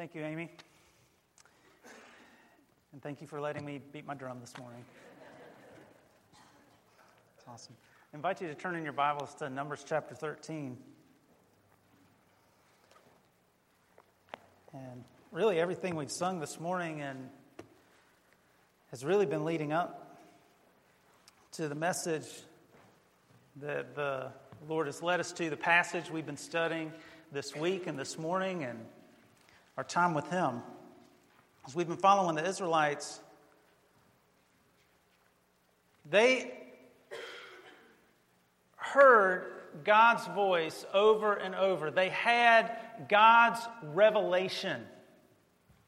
Thank you, Amy. And thank you for letting me beat my drum this morning. It's awesome. I invite you to turn in your Bibles to Numbers chapter 13. And really, everything we've sung this morning and has really been leading up to the message that the Lord has led us to, the passage we've been studying this week and this morning, and our time with Him. As we've been following the Israelites, they heard God's voice over and over. They had God's revelation,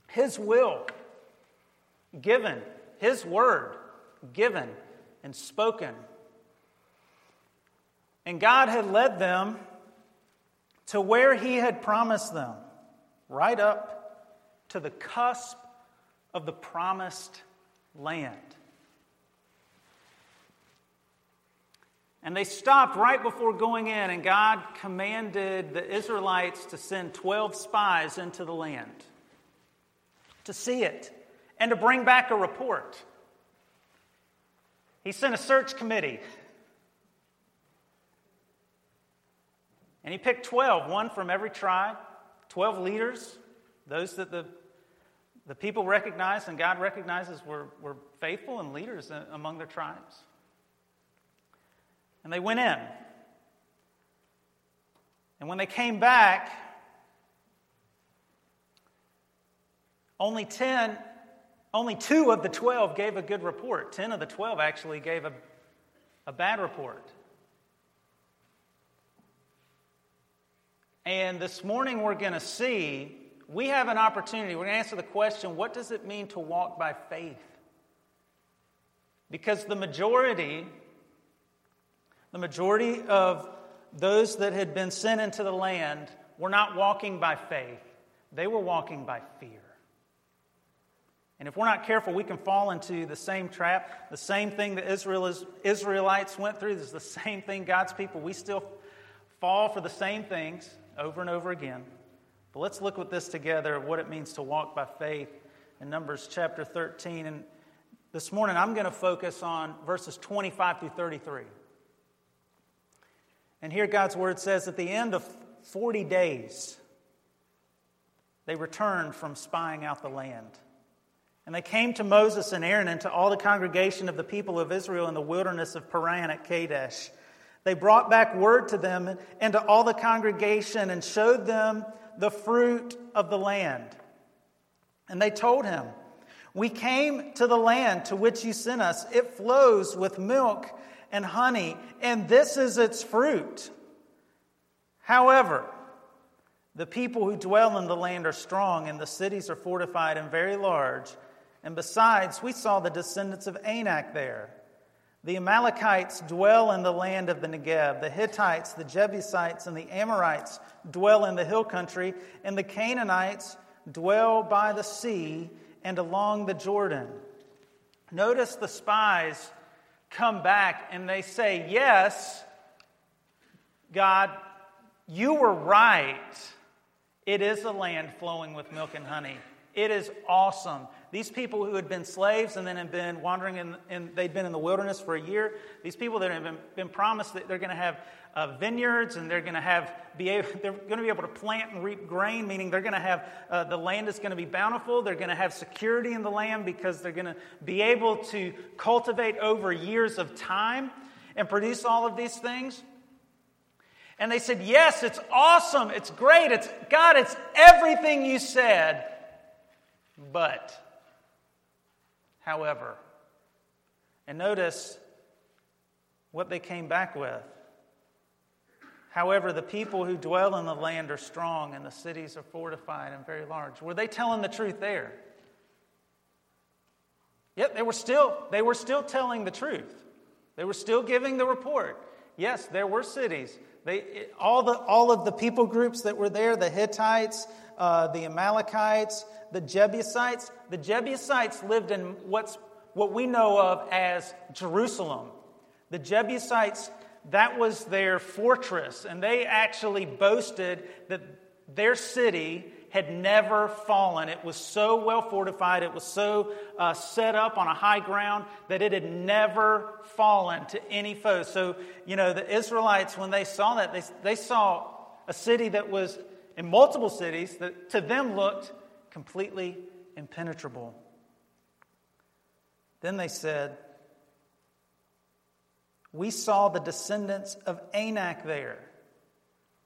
His will given, His word given and spoken. And God had led them to where He had promised them, right up to the cusp of the promised land. And they stopped right before going in, and God commanded the Israelites to send 12 spies into the land to see it and to bring back a report. He sent a search committee. And he picked 12, one from every tribe, 12 leaders, those that the, the people recognized and God recognizes were, were faithful and leaders among their tribes. And they went in. And when they came back, only 10, only two of the 12 gave a good report. 10 of the 12 actually gave a, a bad report. And this morning we're going to see, we have an opportunity. We're going to answer the question what does it mean to walk by faith? Because the majority the majority of those that had been sent into the land were not walking by faith, they were walking by fear. And if we're not careful, we can fall into the same trap, the same thing the Israelites went through. Is the same thing God's people, we still fall for the same things over and over again. But let's look at this together, what it means to walk by faith in Numbers chapter 13. And this morning, I'm going to focus on verses 25 through 33. And here God's word says at the end of 40 days, they returned from spying out the land. And they came to Moses and Aaron and to all the congregation of the people of Israel in the wilderness of Paran at Kadesh. They brought back word to them and to all the congregation and showed them the fruit of the land. And they told him, We came to the land to which you sent us. It flows with milk and honey, and this is its fruit. However, the people who dwell in the land are strong, and the cities are fortified and very large. And besides, we saw the descendants of Anak there. The Amalekites dwell in the land of the Negeb. The Hittites, the Jebusites, and the Amorites dwell in the hill country. And the Canaanites dwell by the sea and along the Jordan. Notice the spies come back and they say, Yes, God, you were right. It is a land flowing with milk and honey. It is awesome. These people who had been slaves and then had been wandering in, in they'd been in the wilderness for a year, these people that have been, been promised that they're going to have uh, vineyards and they're going to have be able, they're going to be able to plant and reap grain, meaning they're going to have uh, the land is going to be bountiful. They're going to have security in the land because they're going to be able to cultivate over years of time and produce all of these things. And they said, Yes, it's awesome. It's great. It's God, it's everything you said. But however. And notice what they came back with. However, the people who dwell in the land are strong, and the cities are fortified and very large. Were they telling the truth there? Yep, they were still, they were still telling the truth. They were still giving the report. Yes, there were cities. They, all, the, all of the people groups that were there the Hittites, uh, the Amalekites, the Jebusites. The Jebusites lived in what's, what we know of as Jerusalem. The Jebusites, that was their fortress, and they actually boasted that their city had never fallen. It was so well fortified, it was so uh, set up on a high ground that it had never fallen to any foe. So, you know, the Israelites, when they saw that, they, they saw a city that was in multiple cities that to them looked completely impenetrable. Then they said, We saw the descendants of Anak there.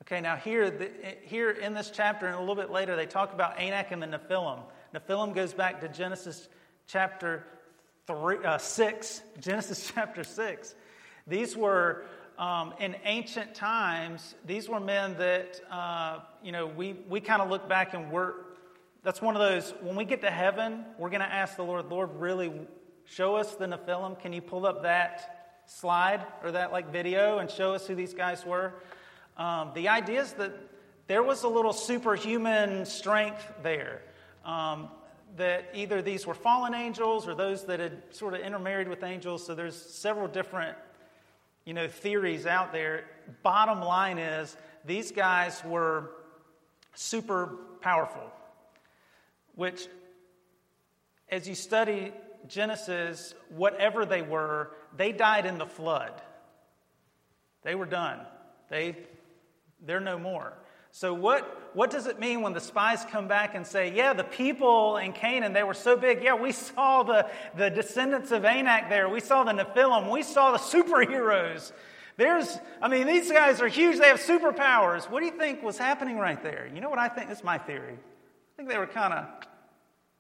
Okay, now here, the, here in this chapter and a little bit later, they talk about Anak and the Nephilim. Nephilim goes back to Genesis chapter three, uh, 6. Genesis chapter 6. These were, um, in ancient times, these were men that, uh, you know, we, we kind of look back and we're, that's one of those, when we get to heaven, we're going to ask the Lord, Lord, really show us the Nephilim. Can you pull up that slide or that like video and show us who these guys were? Um, the idea is that there was a little superhuman strength there. Um, that either these were fallen angels or those that had sort of intermarried with angels. So there's several different, you know, theories out there. Bottom line is these guys were super powerful, which, as you study Genesis, whatever they were, they died in the flood. They were done. They they're no more. So, what, what does it mean when the spies come back and say, Yeah, the people in Canaan, they were so big. Yeah, we saw the, the descendants of Anak there. We saw the Nephilim. We saw the superheroes. There's, I mean, these guys are huge. They have superpowers. What do you think was happening right there? You know what I think? This is my theory. I think they were kind of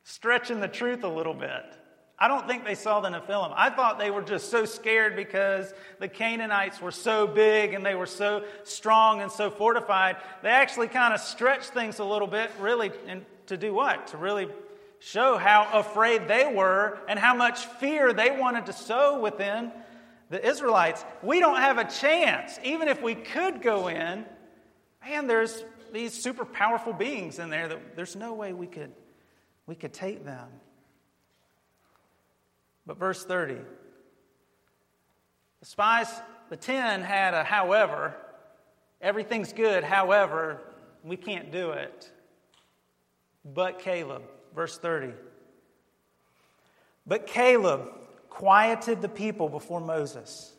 stretching the truth a little bit. I don't think they saw the Nephilim. I thought they were just so scared because the Canaanites were so big and they were so strong and so fortified. They actually kind of stretched things a little bit, really, and to do what? To really show how afraid they were and how much fear they wanted to sow within the Israelites. We don't have a chance, even if we could go in. Man, there's these super powerful beings in there that there's no way we could we could take them. But verse 30 the spies, the 10 had a however. Everything's good, however, we can't do it. But Caleb, verse 30. But Caleb quieted the people before Moses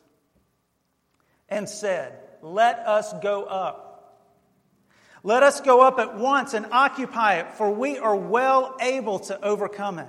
and said, Let us go up. Let us go up at once and occupy it, for we are well able to overcome it.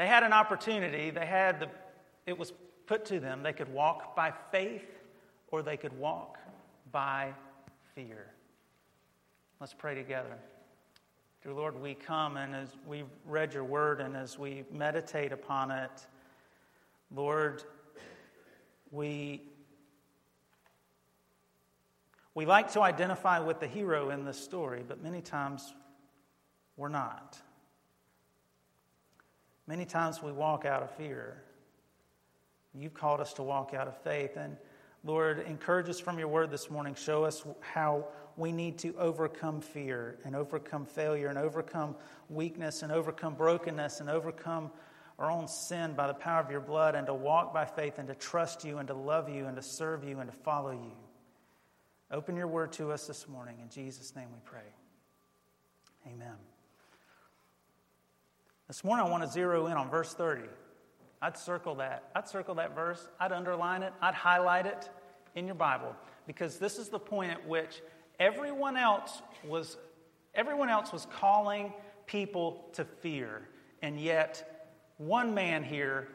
They had an opportunity. They had the, it was put to them. They could walk by faith or they could walk by fear. Let's pray together. Dear Lord, we come and as we've read your word and as we meditate upon it, Lord, we, we like to identify with the hero in this story, but many times we're not. Many times we walk out of fear. You've called us to walk out of faith. And Lord, encourage us from your word this morning. Show us how we need to overcome fear and overcome failure and overcome weakness and overcome brokenness and overcome our own sin by the power of your blood and to walk by faith and to trust you and to love you and to serve you and to follow you. Open your word to us this morning. In Jesus' name we pray. Amen. This morning, I want to zero in on verse 30. I'd circle that. I'd circle that verse. I'd underline it. I'd highlight it in your Bible because this is the point at which everyone else was everyone else was calling people to fear and yet one man here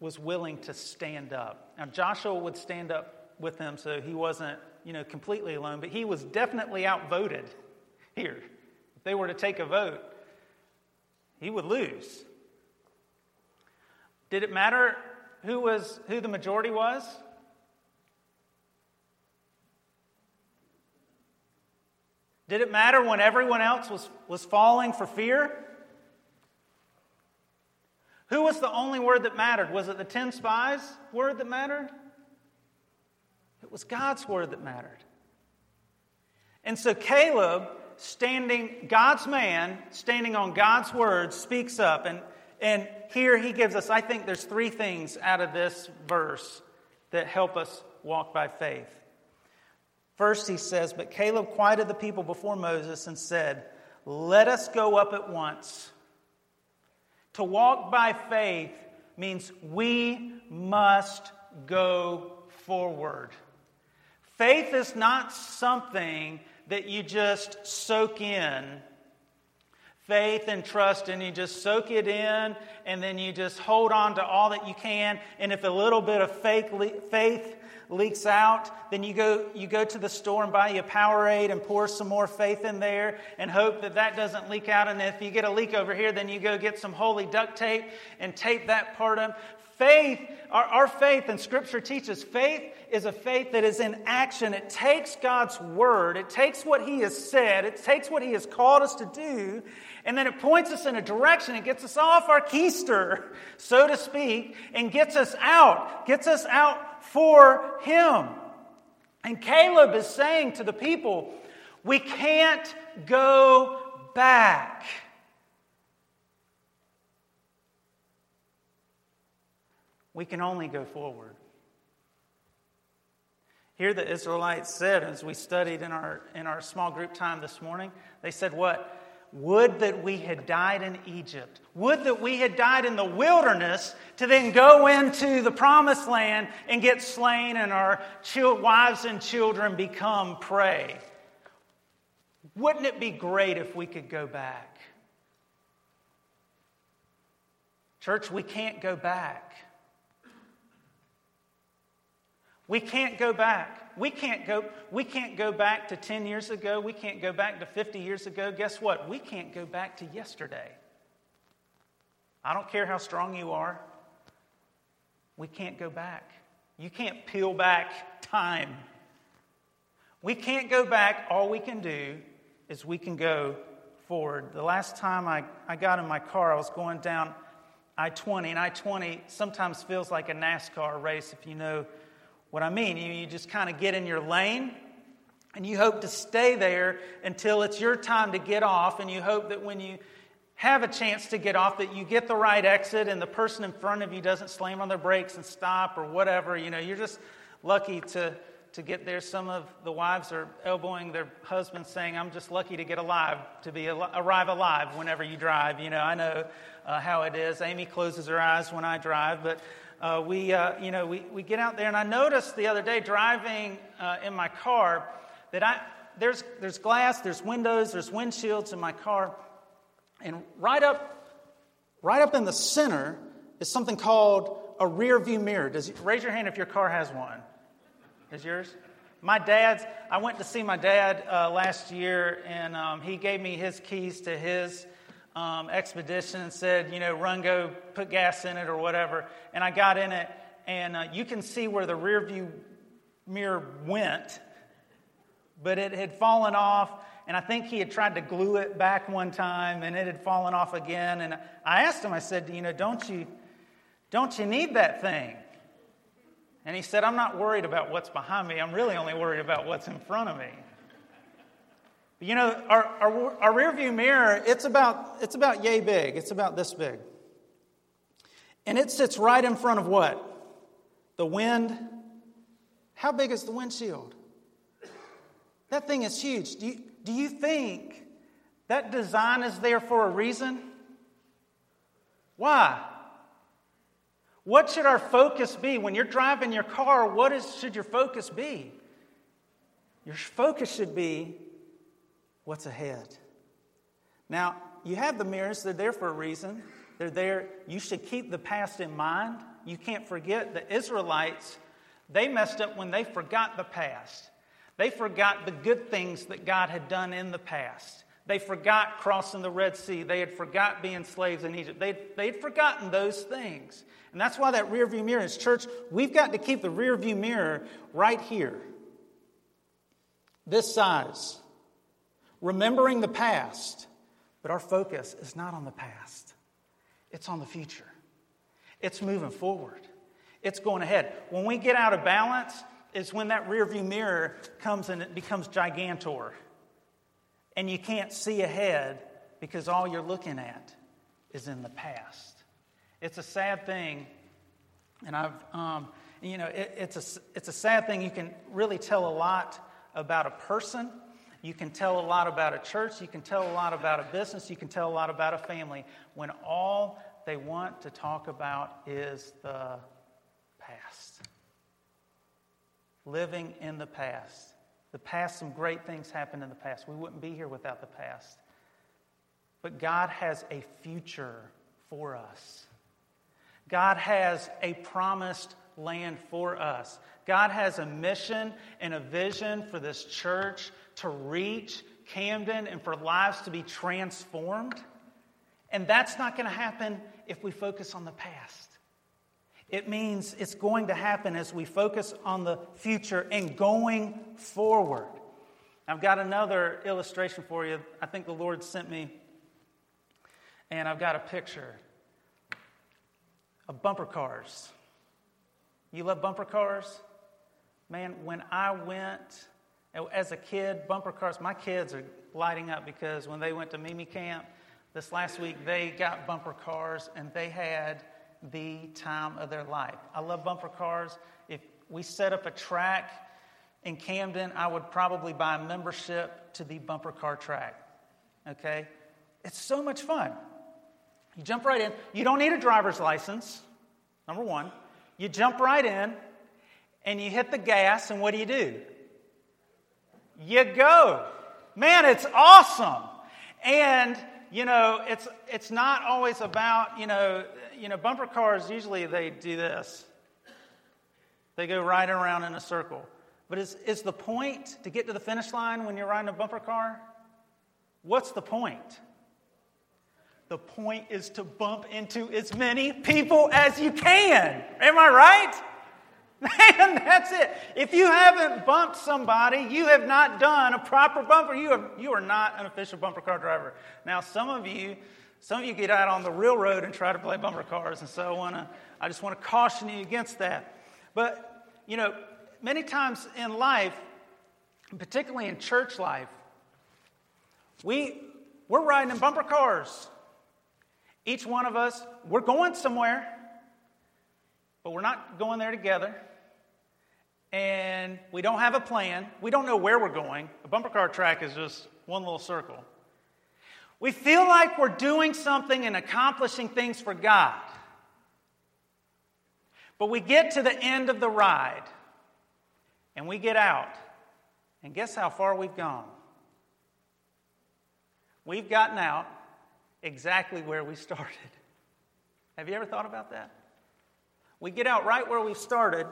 was willing to stand up. Now Joshua would stand up with them so he wasn't, you know, completely alone, but he was definitely outvoted here. If they were to take a vote, he would lose. Did it matter who was who the majority was? Did it matter when everyone else was, was falling for fear? Who was the only word that mattered? Was it the 10 spies' word that mattered? It was God's word that mattered. And so Caleb, standing, God's man, standing on God's word, speaks up. And, and here he gives us, I think there's three things out of this verse that help us walk by faith. First, he says, But Caleb quieted the people before Moses and said, Let us go up at once. To walk by faith means we must go forward. Faith is not something that you just soak in faith and trust and you just soak it in and then you just hold on to all that you can. And if a little bit of faith leaks out then you go you go to the store and buy you a powerade and pour some more faith in there and hope that that doesn't leak out. And if you get a leak over here then you go get some holy duct tape and tape that part of faith our, our faith and scripture teaches faith is a faith that is in action. It takes God's word, it takes what He has said, it takes what He has called us to do, and then it points us in a direction. It gets us off our keister, so to speak, and gets us out, gets us out for Him. And Caleb is saying to the people, we can't go back. We can only go forward. Here, the Israelites said, as we studied in our, in our small group time this morning, they said, What? Would that we had died in Egypt. Would that we had died in the wilderness to then go into the promised land and get slain and our wives and children become prey. Wouldn't it be great if we could go back? Church, we can't go back. We can't go back. We can't go, we can't go back to 10 years ago. We can't go back to 50 years ago. Guess what? We can't go back to yesterday. I don't care how strong you are. We can't go back. You can't peel back time. We can't go back. All we can do is we can go forward. The last time I, I got in my car, I was going down I 20, and I 20 sometimes feels like a NASCAR race if you know what I mean, you, you just kind of get in your lane and you hope to stay there until it's your time to get off, and you hope that when you have a chance to get off that you get the right exit and the person in front of you doesn't slam on their brakes and stop or whatever. You know you're just lucky to to get there. Some of the wives are elbowing their husbands saying i'm just lucky to get alive to be al- arrive alive whenever you drive. You know i know uh, how it is. Amy closes her eyes when i drive but uh, we, uh, you know, we, we get out there, and I noticed the other day driving uh, in my car that I, there's, there's glass, there's windows, there's windshields in my car, and right up, right up in the center is something called a rear view mirror. Does, raise your hand if your car has one. Is yours? My dad's, I went to see my dad uh, last year, and um, he gave me his keys to his um, expedition and said, you know, run, go, put gas in it or whatever. And I got in it, and uh, you can see where the rear view mirror went, but it had fallen off. And I think he had tried to glue it back one time, and it had fallen off again. And I asked him, I said, you know, don't you, don't you need that thing? And he said, I'm not worried about what's behind me. I'm really only worried about what's in front of me. You know, our, our, our rear view mirror, it's about, it's about yay big. It's about this big. And it sits right in front of what? The wind. How big is the windshield? That thing is huge. Do you, do you think that design is there for a reason? Why? What should our focus be? When you're driving your car, what is, should your focus be? Your focus should be what's ahead. Now, you have the mirrors, they're there for a reason. They're there. You should keep the past in mind. You can't forget the Israelites, they messed up when they forgot the past. They forgot the good things that God had done in the past. They forgot crossing the Red Sea. They had forgot being slaves in Egypt. They'd, they'd forgotten those things. And that's why that rear view mirror is church. We've got to keep the rear view mirror right here, this size. Remembering the past, but our focus is not on the past, it's on the future. It's moving forward, it's going ahead. When we get out of balance, is when that rearview mirror comes and it becomes gigantor. And you can't see ahead because all you're looking at is in the past. It's a sad thing, and I've, um, you know, it, it's, a, it's a sad thing. You can really tell a lot about a person. You can tell a lot about a church. You can tell a lot about a business. You can tell a lot about a family when all they want to talk about is the past. Living in the past. The past, some great things happened in the past. We wouldn't be here without the past. But God has a future for us. God has a promised land for us. God has a mission and a vision for this church to reach Camden and for lives to be transformed. And that's not going to happen if we focus on the past. It means it's going to happen as we focus on the future and going forward. I've got another illustration for you. I think the Lord sent me, and I've got a picture of bumper cars. You love bumper cars? Man, when I went as a kid, bumper cars, my kids are lighting up because when they went to Mimi Camp this last week, they got bumper cars and they had the time of their life. I love bumper cars. If we set up a track in Camden, I would probably buy a membership to the bumper car track. Okay? It's so much fun. You jump right in. You don't need a driver's license, number one. You jump right in and you hit the gas, and what do you do? You go. Man, it's awesome. And, you know, it's, it's not always about, you know, you know, bumper cars usually they do this. They go right around in a circle. But is, is the point to get to the finish line when you're riding a bumper car? What's the point? The point is to bump into as many people as you can. Am I right? Man, that's it. If you haven't bumped somebody, you have not done a proper bumper. You, have, you are not an official bumper car driver. Now, some of you some of you get out on the real road and try to play bumper cars, and so I, wanna, I just want to caution you against that. But, you know, many times in life, particularly in church life, we, we're riding in bumper cars. Each one of us, we're going somewhere, but we're not going there together. And we don't have a plan. We don't know where we're going. A bumper car track is just one little circle. We feel like we're doing something and accomplishing things for God. But we get to the end of the ride and we get out. And guess how far we've gone? We've gotten out exactly where we started. Have you ever thought about that? We get out right where we started,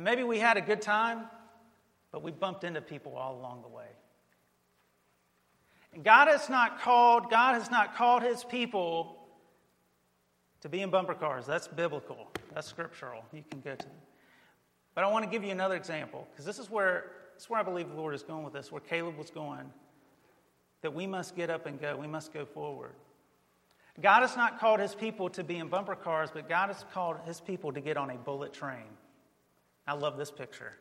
and maybe we had a good time, but we bumped into people all along the way. And God has not called, God has not called his people to be in bumper cars. That's biblical. That's scriptural. You can go to them. But I want to give you another example, because this is where this is where I believe the Lord is going with this, where Caleb was going. That we must get up and go. We must go forward. God has not called his people to be in bumper cars, but God has called his people to get on a bullet train. I love this picture.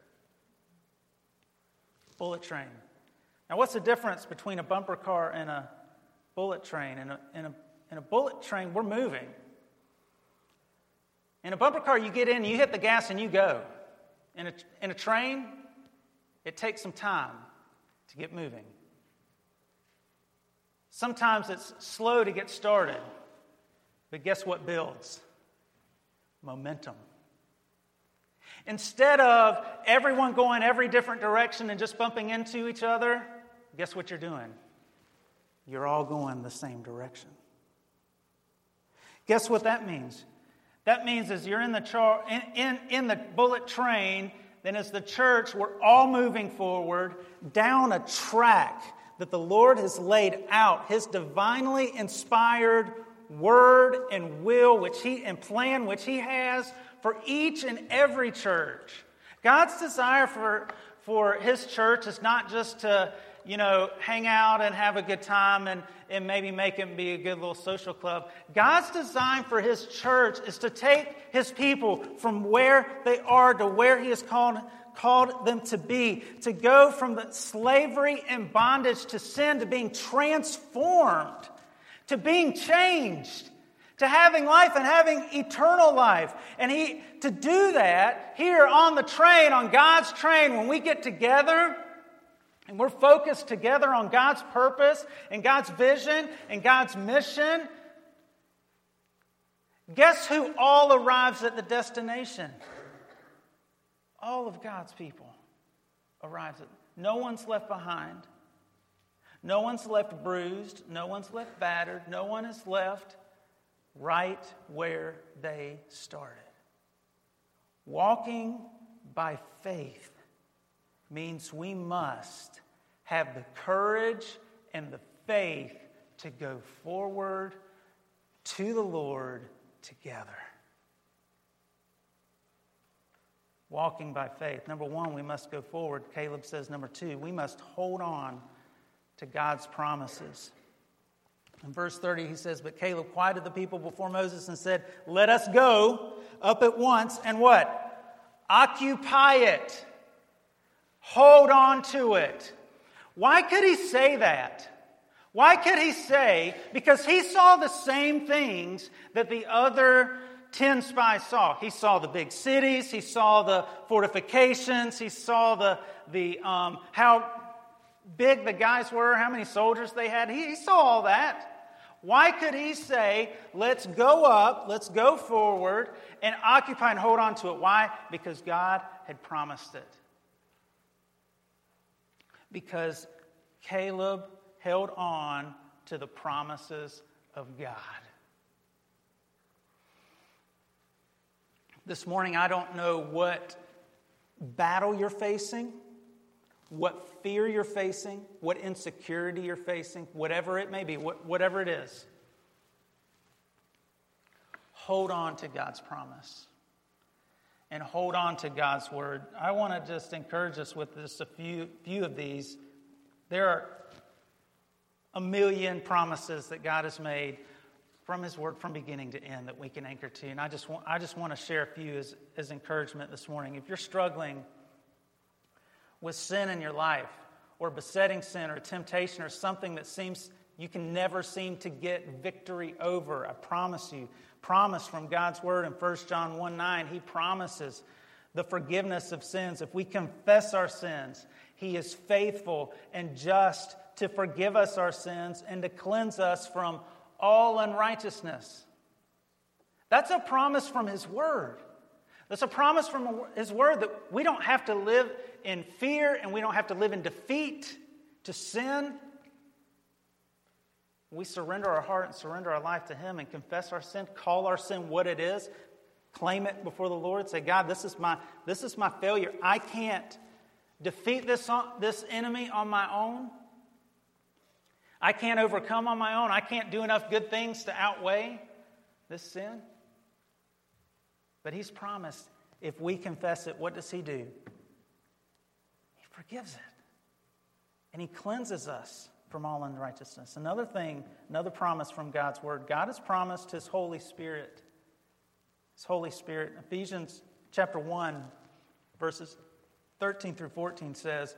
Bullet train. Now, what's the difference between a bumper car and a bullet train? In a, in a, in a bullet train, we're moving. In a bumper car, you get in, you hit the gas, and you go. In a, in a train, it takes some time to get moving. Sometimes it's slow to get started, but guess what builds? Momentum. Instead of everyone going every different direction and just bumping into each other, guess what you're doing? You're all going the same direction. Guess what that means? That means as you're in the, char- in, in, in the bullet train, then as the church, we're all moving forward down a track that the Lord has laid out, His divinely inspired word and will, which He and plan which He has for each and every church. God's desire for for his church is not just to, you know, hang out and have a good time and, and maybe make it be a good little social club. God's design for his church is to take his people from where they are to where he has called, called them to be, to go from the slavery and bondage to sin to being transformed, to being changed to having life and having eternal life. And he, to do that here on the train, on God's train, when we get together and we're focused together on God's purpose and God's vision and God's mission, guess who all arrives at the destination? All of God's people arrives at. No one's left behind. No one's left bruised. No one's left battered. No one is left right where they started. Walking by faith means we must have the courage and the faith to go forward to the Lord together. Walking by faith. Number one, we must go forward. Caleb says, number two, we must hold on to God's promises. In verse 30, he says, But Caleb quieted the people before Moses and said, Let us go up at once and what? Occupy it. Hold on to it. Why could he say that? Why could he say? Because he saw the same things that the other 10 spies saw. He saw the big cities, he saw the fortifications, he saw the, the, um, how big the guys were, how many soldiers they had. He, he saw all that. Why could he say, let's go up, let's go forward, and occupy and hold on to it? Why? Because God had promised it. Because Caleb held on to the promises of God. This morning, I don't know what battle you're facing what fear you're facing, what insecurity you're facing, whatever it may be, whatever it is, hold on to God's promise and hold on to God's word. I want to just encourage us with just a few, few of these. There are a million promises that God has made from His Word from beginning to end that we can anchor to. And I just want, I just want to share a few as, as encouragement this morning. If you're struggling, with sin in your life, or besetting sin, or temptation, or something that seems you can never seem to get victory over. I promise you. Promise from God's word in 1 John 1 9, He promises the forgiveness of sins. If we confess our sins, He is faithful and just to forgive us our sins and to cleanse us from all unrighteousness. That's a promise from His word. That's a promise from His word that we don't have to live in fear and we don't have to live in defeat to sin. We surrender our heart and surrender our life to Him and confess our sin, call our sin what it is, claim it before the Lord, say, God, this is my, this is my failure. I can't defeat this, this enemy on my own. I can't overcome on my own. I can't do enough good things to outweigh this sin. But He's promised if we confess it, what does He do? Forgives it. And He cleanses us from all unrighteousness. Another thing, another promise from God's Word God has promised His Holy Spirit. His Holy Spirit. Ephesians chapter 1, verses 13 through 14 says,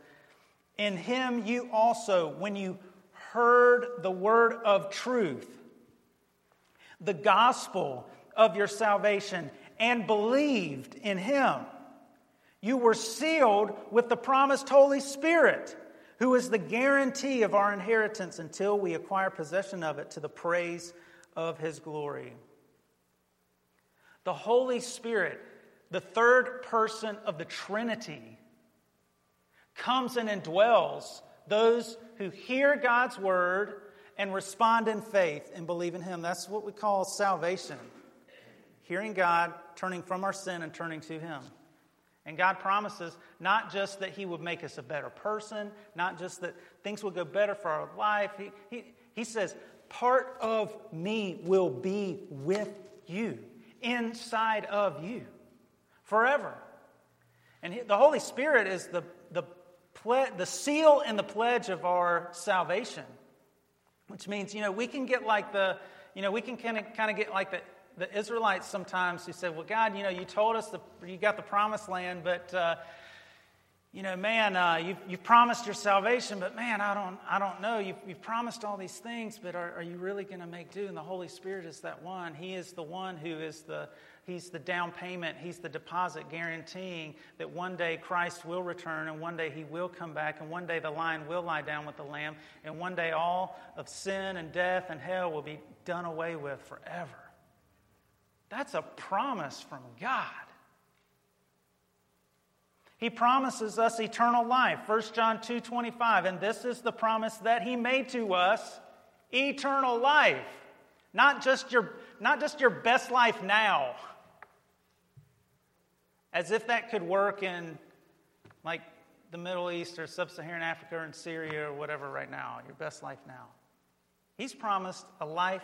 In Him you also, when you heard the word of truth, the gospel of your salvation, and believed in Him, you were sealed with the promised Holy Spirit, who is the guarantee of our inheritance until we acquire possession of it to the praise of his glory. The Holy Spirit, the third person of the Trinity, comes and indwells those who hear God's word and respond in faith and believe in him. That's what we call salvation. Hearing God, turning from our sin and turning to him. And God promises not just that He would make us a better person, not just that things will go better for our life. He, he, he says, part of me will be with you, inside of you, forever. And the Holy Spirit is the, the ple- the seal and the pledge of our salvation, which means, you know, we can get like the, you know, we can kind of, kind of get like the, the Israelites sometimes who said, well, God, you know, you told us the, you got the promised land, but, uh, you know, man, uh, you've, you've promised your salvation, but man, I don't, I don't know. You've, you've promised all these things, but are, are you really going to make do? And the Holy Spirit is that one. He is the one who is the, he's the down payment. He's the deposit guaranteeing that one day Christ will return and one day he will come back and one day the lion will lie down with the lamb and one day all of sin and death and hell will be done away with forever. That's a promise from God. He promises us eternal life. 1 John 2 25. And this is the promise that He made to us eternal life. Not just your, not just your best life now. As if that could work in like the Middle East or Sub Saharan Africa or in Syria or whatever right now, your best life now. He's promised a life,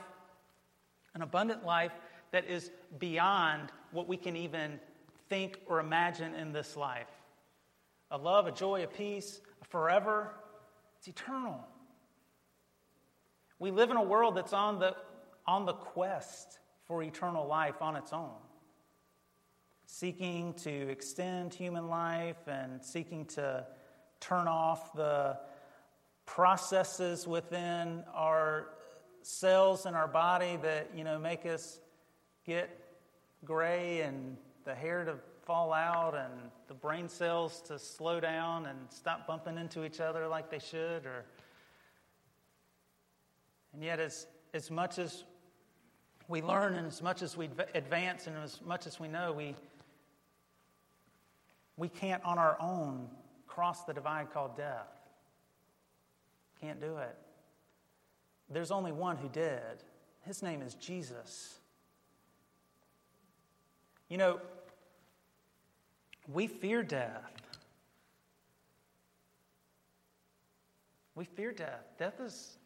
an abundant life that is beyond what we can even think or imagine in this life a love, a joy, a peace, a forever. It's eternal. We live in a world that's on the, on the quest for eternal life on its own, seeking to extend human life and seeking to turn off the processes within our cells in our body that you know make us get gray and the hair to fall out and the brain cells to slow down and stop bumping into each other like they should or and yet as as much as we learn and as much as we advance and as much as we know we we can't on our own cross the divide called death. Can't do it. There's only one who did. His name is jesus you know we fear death. We fear death. Death is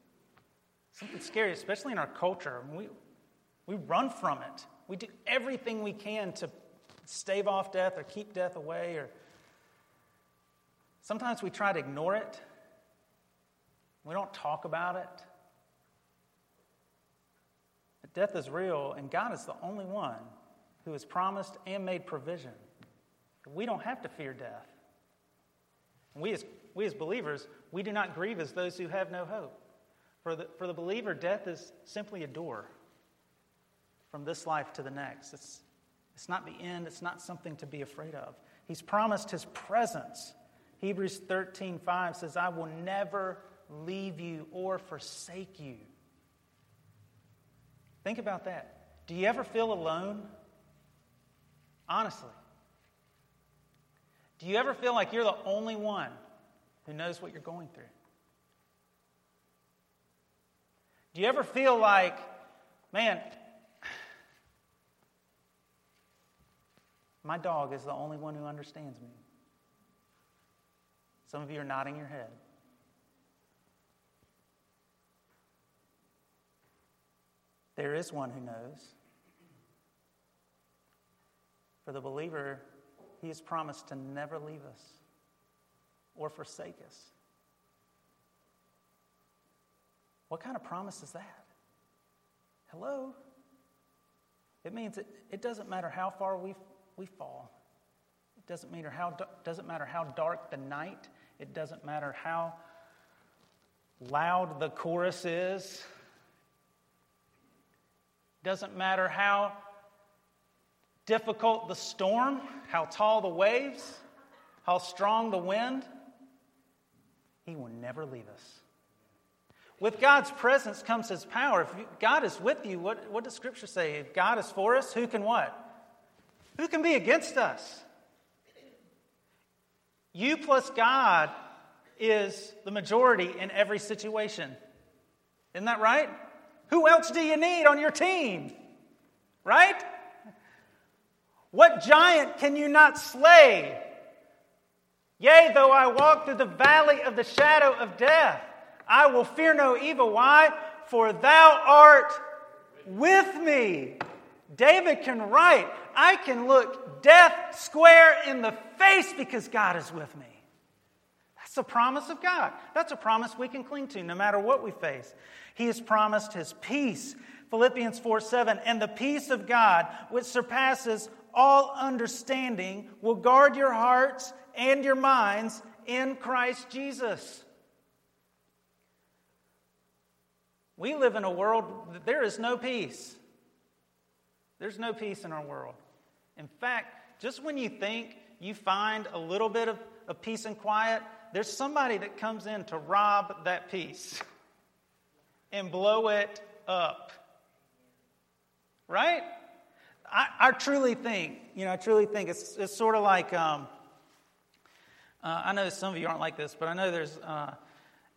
something scary, especially in our culture. We, we run from it. We do everything we can to stave off death or keep death away or sometimes we try to ignore it. We don't talk about it. But death is real, and God is the only one who has promised and made provision we don't have to fear death. We as, we as believers, we do not grieve as those who have no hope. For the, for the believer, death is simply a door from this life to the next. It's, it's not the end, it's not something to be afraid of. He's promised his presence. Hebrews 13 5 says, I will never leave you or forsake you. Think about that. Do you ever feel alone? Honestly. Do you ever feel like you're the only one who knows what you're going through? Do you ever feel like, man, my dog is the only one who understands me? Some of you are nodding your head. There is one who knows. For the believer, he has promised to never leave us or forsake us. What kind of promise is that? Hello? It means it, it doesn't matter how far we, we fall. It doesn't matter, how, doesn't matter how dark the night. It doesn't matter how loud the chorus is. It Doesn't matter how difficult the storm, how tall the waves, how strong the wind, He will never leave us. With God's presence comes His power. If God is with you, what, what does Scripture say? If God is for us, who can what? Who can be against us? You plus God is the majority in every situation. Isn't that right? Who else do you need on your team? Right? What giant can you not slay? Yea, though I walk through the valley of the shadow of death, I will fear no evil. Why? For thou art with me. David can write, I can look death square in the face because God is with me. That's a promise of God. That's a promise we can cling to no matter what we face. He has promised His peace. Philippians 4 7, and the peace of God, which surpasses all understanding, will guard your hearts and your minds in Christ Jesus. We live in a world that there is no peace. There's no peace in our world. In fact, just when you think you find a little bit of, of peace and quiet, there's somebody that comes in to rob that peace and blow it up. Right? I, I truly think, you know, I truly think it's, it's sort of like, um, uh, I know some of you aren't like this, but I know there's, uh,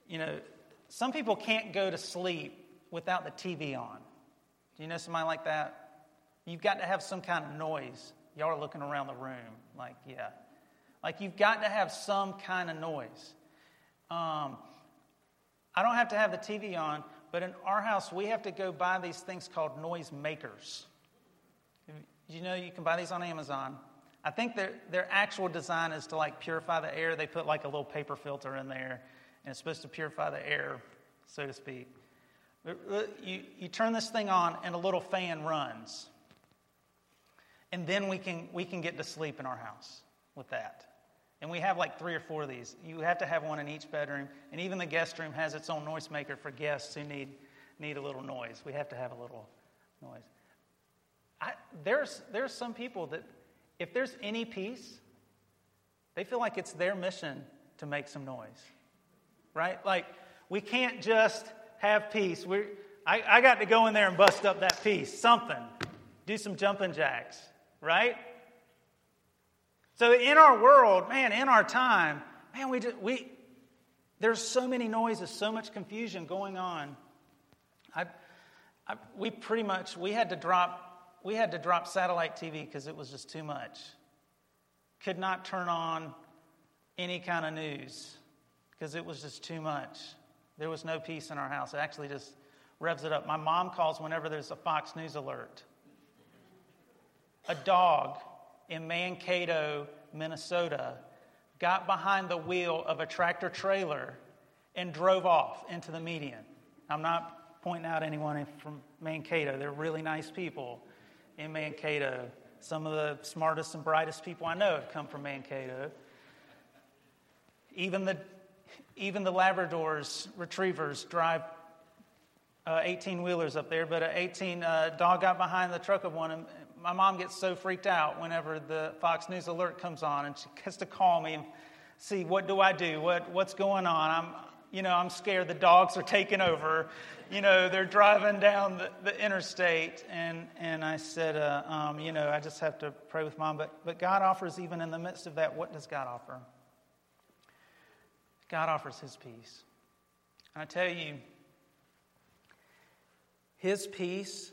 you know, some people can't go to sleep without the TV on. Do you know somebody like that? You've got to have some kind of noise. Y'all are looking around the room like, yeah. Like you've got to have some kind of noise. Um, I don't have to have the TV on, but in our house, we have to go buy these things called noise makers. You know, you can buy these on Amazon. I think their, their actual design is to like purify the air. They put like a little paper filter in there, and it's supposed to purify the air, so to speak. Uh, you, you turn this thing on, and a little fan runs. And then we can, we can get to sleep in our house with that. And we have like three or four of these. You have to have one in each bedroom. And even the guest room has its own noisemaker for guests who need, need a little noise. We have to have a little noise. I, there's, there's some people that, if there's any peace, they feel like it's their mission to make some noise. Right? Like, we can't just have peace. we I, I got to go in there and bust up that peace, something. Do some jumping jacks, right? So in our world, man, in our time, man, we just, we there's so many noises, so much confusion going on. I, I, we pretty much we had to drop we had to drop satellite TV because it was just too much. Could not turn on any kind of news because it was just too much. There was no peace in our house. It actually just revs it up. My mom calls whenever there's a Fox News alert. A dog in Mankato, Minnesota, got behind the wheel of a tractor trailer and drove off into the median. I'm not pointing out anyone from Mankato. They're really nice people in Mankato. Some of the smartest and brightest people I know have come from Mankato. Even the, even the Labradors, retrievers, drive 18 uh, wheelers up there, but an 18 uh, dog got behind the truck of one and my mom gets so freaked out whenever the Fox News alert comes on, and she has to call me and see what do I do, what what's going on. I'm you know I'm scared the dogs are taking over. You know they're driving down the, the interstate, and and I said, uh, um, you know I just have to pray with mom. But but God offers even in the midst of that. What does God offer? God offers His peace. And I tell you, His peace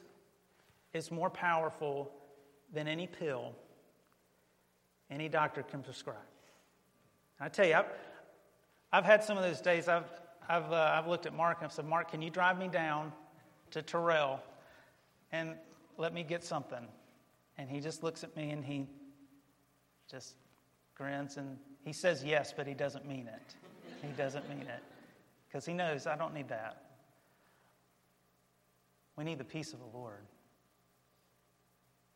is more powerful than any pill any doctor can prescribe. I tell you, I've, I've had some of those days. I've, I've, uh, I've looked at Mark and I've said, Mark, can you drive me down to Terrell and let me get something? And he just looks at me and he just grins and he says yes, but he doesn't mean it. He doesn't mean it because he knows I don't need that. We need the peace of the Lord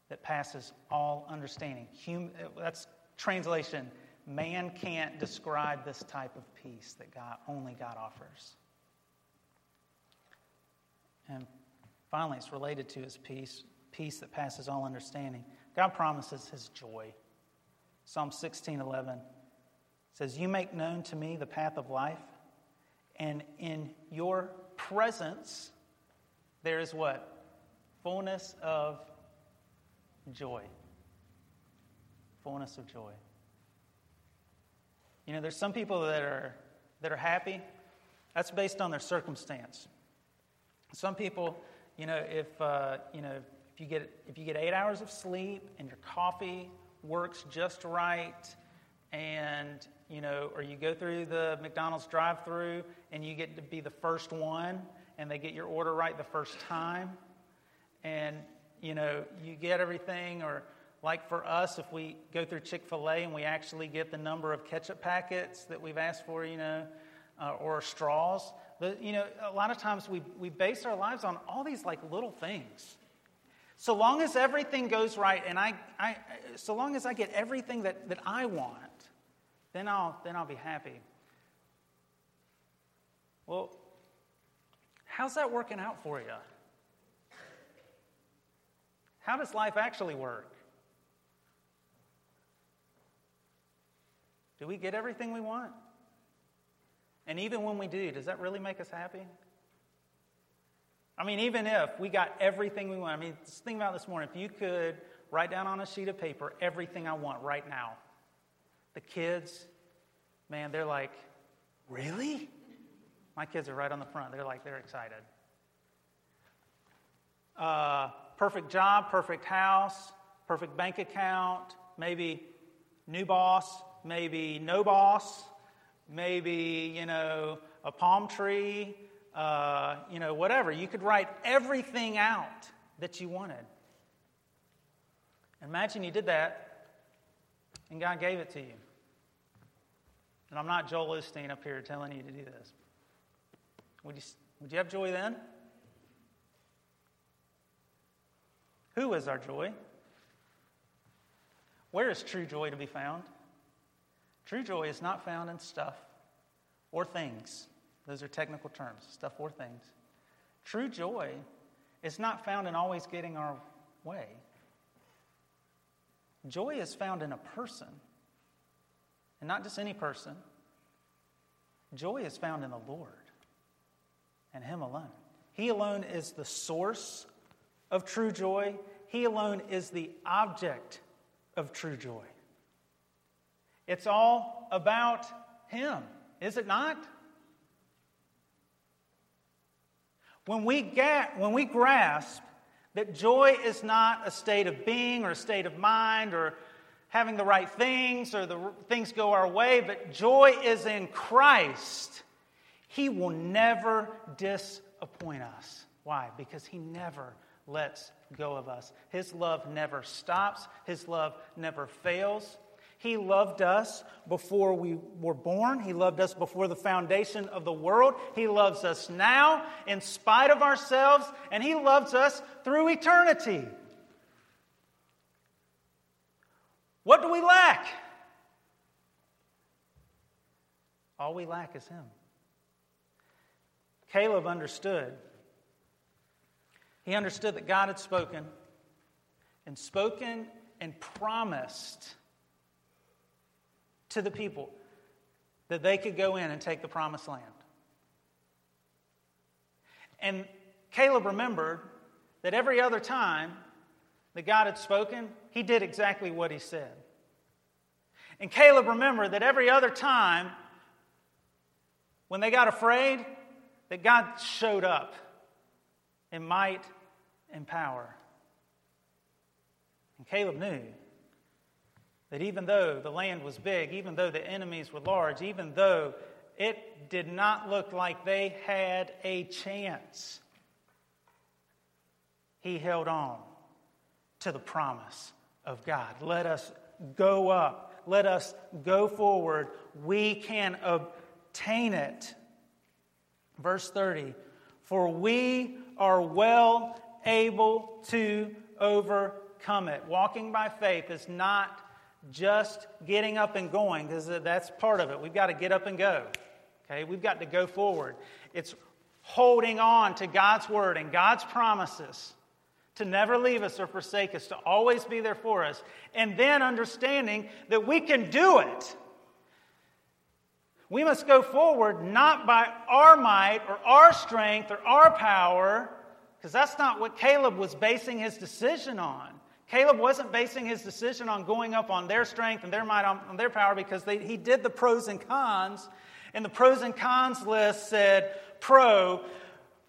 that passes all understanding. Hum, that's translation. Man can't describe this type of peace that God only God offers. And finally, it's related to his peace, peace that passes all understanding. God promises his joy. Psalm 16 11 says, You make known to me the path of life, and in your presence there is what? Fullness of joy. Fullness of joy. You know, there's some people that are that are happy. That's based on their circumstance. Some people, you know, if uh, you know if you get if you get eight hours of sleep and your coffee works just right, and you know, or you go through the McDonald's drive-through and you get to be the first one, and they get your order right the first time, and you know, you get everything, or, Like for us, if we go through Chick fil A and we actually get the number of ketchup packets that we've asked for, you know, uh, or straws, you know, a lot of times we, we base our lives on all these like little things. So long as everything goes right and I, I so long as I get everything that, that I want, then I'll, then I'll be happy. Well, how's that working out for you? How does life actually work? Do we get everything we want? And even when we do, does that really make us happy? I mean, even if we got everything we want, I mean, just think about this morning. If you could write down on a sheet of paper everything I want right now, the kids, man, they're like, really? My kids are right on the front. They're like, they're excited. Uh, perfect job, perfect house, perfect bank account, maybe new boss, maybe no boss, maybe, you know, a palm tree, uh, you know, whatever. You could write everything out that you wanted. Imagine you did that and God gave it to you. And I'm not Joel Osteen up here telling you to do this. Would you, would you have joy then? Who is our joy? Where is true joy to be found? True joy is not found in stuff or things. Those are technical terms stuff or things. True joy is not found in always getting our way. Joy is found in a person, and not just any person. Joy is found in the Lord and Him alone. He alone is the source of true joy, He alone is the object of true joy. It's all about Him, is it not? When we, get, when we grasp that joy is not a state of being or a state of mind or having the right things or the things go our way, but joy is in Christ, He will never disappoint us. Why? Because He never lets go of us. His love never stops, His love never fails. He loved us before we were born. He loved us before the foundation of the world. He loves us now in spite of ourselves, and He loves us through eternity. What do we lack? All we lack is Him. Caleb understood. He understood that God had spoken and spoken and promised to the people that they could go in and take the promised land. And Caleb remembered that every other time that God had spoken, he did exactly what he said. And Caleb remembered that every other time when they got afraid, that God showed up in might and power. And Caleb knew that even though the land was big, even though the enemies were large, even though it did not look like they had a chance, he held on to the promise of God. Let us go up. Let us go forward. We can obtain it. Verse 30 For we are well able to overcome it. Walking by faith is not just getting up and going, because that's part of it. We've got to get up and go. Okay, we've got to go forward. It's holding on to God's word and God's promises to never leave us or forsake us, to always be there for us, and then understanding that we can do it. We must go forward not by our might or our strength or our power, because that's not what Caleb was basing his decision on. Caleb wasn't basing his decision on going up on their strength and their might, on, on their power, because they, he did the pros and cons. And the pros and cons list said pro,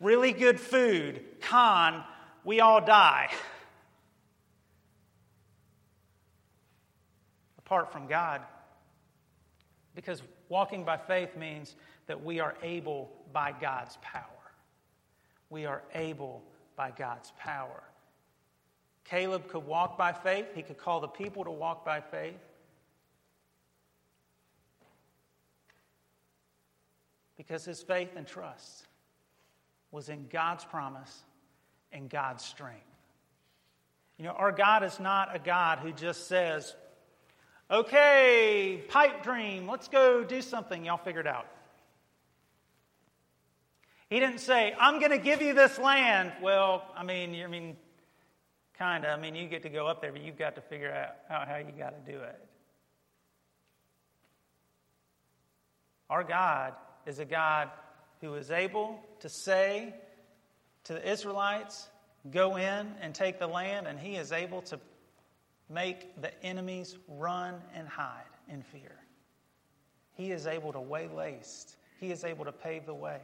really good food, con, we all die. Apart from God. Because walking by faith means that we are able by God's power. We are able by God's power Caleb could walk by faith, he could call the people to walk by faith. Because his faith and trust was in God's promise and God's strength. You know, our God is not a God who just says, okay, pipe dream, let's go do something, y'all figure it out. He didn't say, I'm going to give you this land. Well, I mean, I mean, kind of. I mean, you get to go up there, but you've got to figure out how you got to do it. Our God is a God who is able to say to the Israelites, Go in and take the land, and He is able to make the enemies run and hide in fear. He is able to waylay, He is able to pave the way.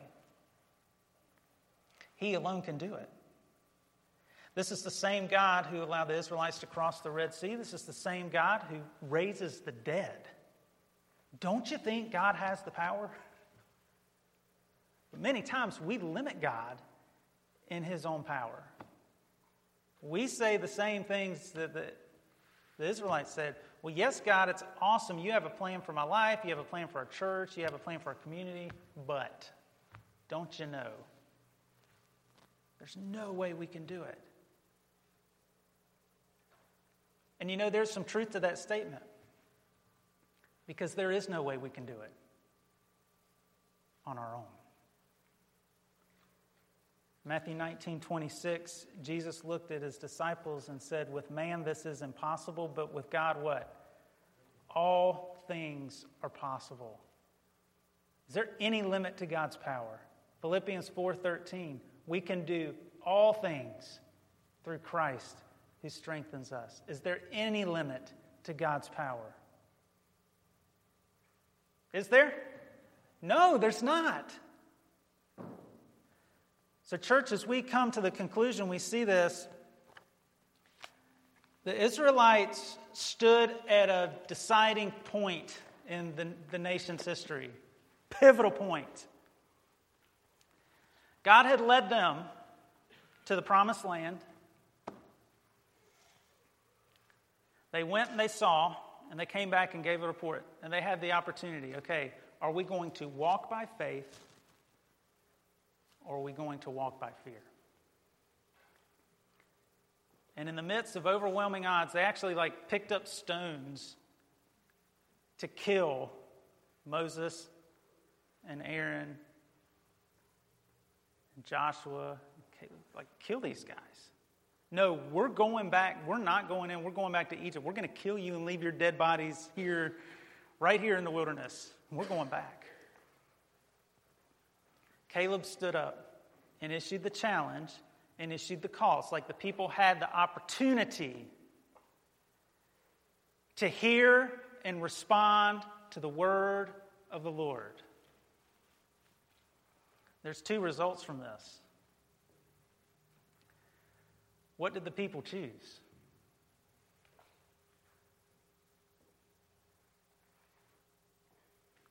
He alone can do it. This is the same God who allowed the Israelites to cross the Red Sea. This is the same God who raises the dead. Don't you think God has the power? But many times we limit God in his own power. We say the same things that the, the Israelites said. Well, yes, God, it's awesome. You have a plan for my life. You have a plan for our church. You have a plan for our community. But don't you know there's no way we can do it. And you know, there's some truth to that statement because there is no way we can do it on our own. Matthew 19, 26, Jesus looked at his disciples and said, With man this is impossible, but with God what? All things are possible. Is there any limit to God's power? Philippians 4:13, we can do all things through Christ who strengthens us. Is there any limit to God's power? Is there? No, there's not. So, church, as we come to the conclusion, we see this. The Israelites stood at a deciding point in the, the nation's history, pivotal point. God had led them to the promised land. They went and they saw, and they came back and gave a report. And they had the opportunity okay, are we going to walk by faith or are we going to walk by fear? And in the midst of overwhelming odds, they actually like picked up stones to kill Moses and Aaron and Joshua, like, kill these guys. No, we're going back. We're not going in. We're going back to Egypt. We're going to kill you and leave your dead bodies here, right here in the wilderness. We're going back. Caleb stood up and issued the challenge and issued the call. It's like the people had the opportunity to hear and respond to the word of the Lord. There's two results from this. What did the people choose?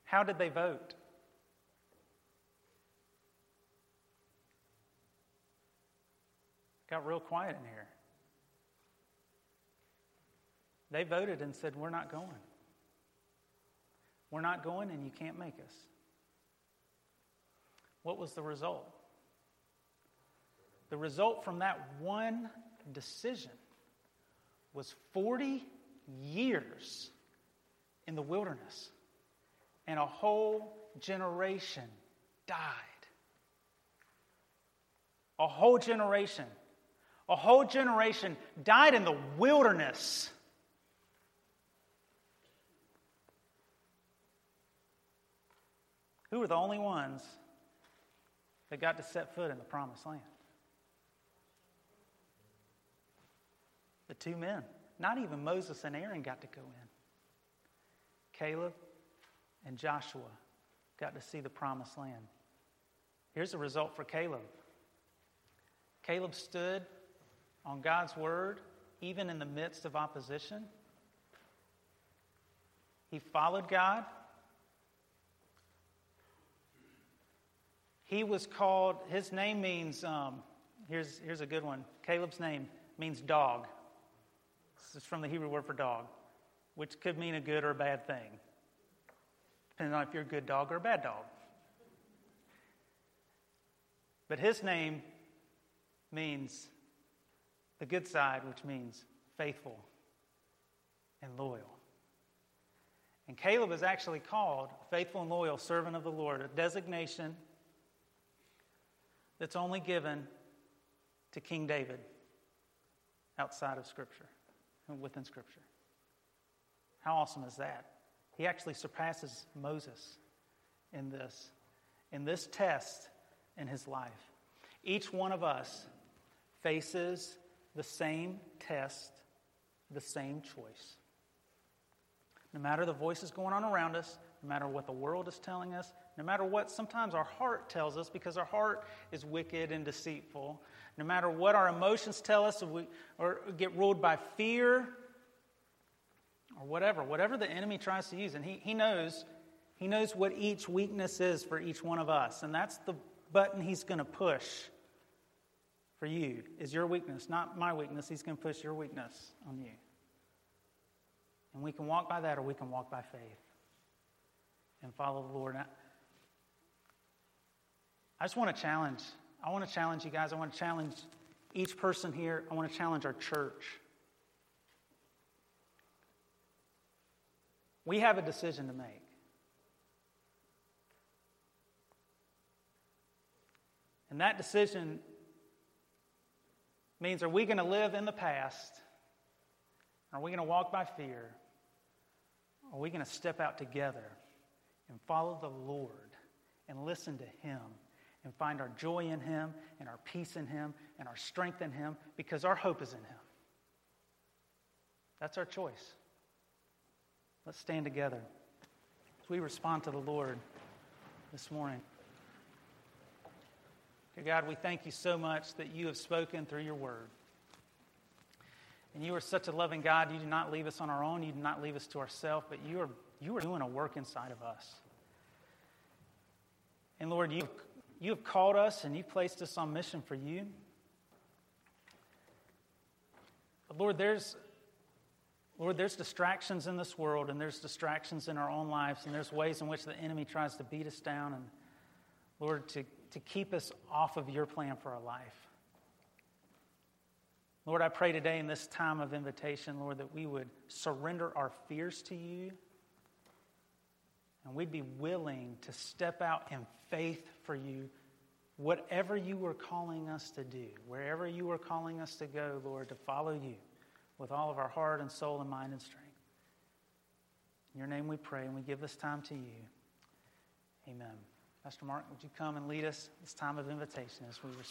How did they vote? Got real quiet in here. They voted and said, We're not going. We're not going, and you can't make us. What was the result? The result from that one decision was 40 years in the wilderness, and a whole generation died. A whole generation. A whole generation died in the wilderness. Who were the only ones that got to set foot in the promised land. The two men. Not even Moses and Aaron got to go in. Caleb and Joshua got to see the promised land. Here's the result for Caleb Caleb stood on God's word even in the midst of opposition. He followed God. He was called, his name means, um, here's, here's a good one. Caleb's name means dog. This is from the Hebrew word for dog, which could mean a good or a bad thing, depending on if you're a good dog or a bad dog. But his name means the good side, which means faithful and loyal. And Caleb is actually called faithful and loyal servant of the Lord, a designation that's only given to King David outside of Scripture within Scripture. How awesome is that? He actually surpasses Moses in this, in this test in his life. Each one of us faces the same test, the same choice. No matter the voices going on around us, no matter what the world is telling us, no matter what sometimes our heart tells us, because our heart is wicked and deceitful, no matter what our emotions tell us, we, or get ruled by fear, or whatever, whatever the enemy tries to use, and he, he knows, he knows what each weakness is for each one of us, and that's the button he's going to push for you is your weakness, not my weakness. He's going to push your weakness on you. And we can walk by that or we can walk by faith and follow the Lord. I just want to challenge. I want to challenge you guys. I want to challenge each person here. I want to challenge our church. We have a decision to make. And that decision means are we going to live in the past? Are we going to walk by fear? Are we going to step out together and follow the Lord and listen to Him and find our joy in Him and our peace in Him and our strength in Him because our hope is in Him? That's our choice. Let's stand together as we respond to the Lord this morning. Dear God, we thank you so much that you have spoken through your word. And you are such a loving God. You do not leave us on our own. You do not leave us to ourselves, but you are, you are doing a work inside of us. And Lord, you, you have called us and you placed us on mission for you. But Lord, there's, Lord, there's distractions in this world and there's distractions in our own lives, and there's ways in which the enemy tries to beat us down and, Lord, to to keep us off of your plan for our life. Lord, I pray today in this time of invitation, Lord, that we would surrender our fears to you and we'd be willing to step out in faith for you, whatever you were calling us to do, wherever you were calling us to go, Lord, to follow you with all of our heart and soul and mind and strength. In your name we pray and we give this time to you. Amen. Pastor Mark, would you come and lead us this time of invitation as we respond?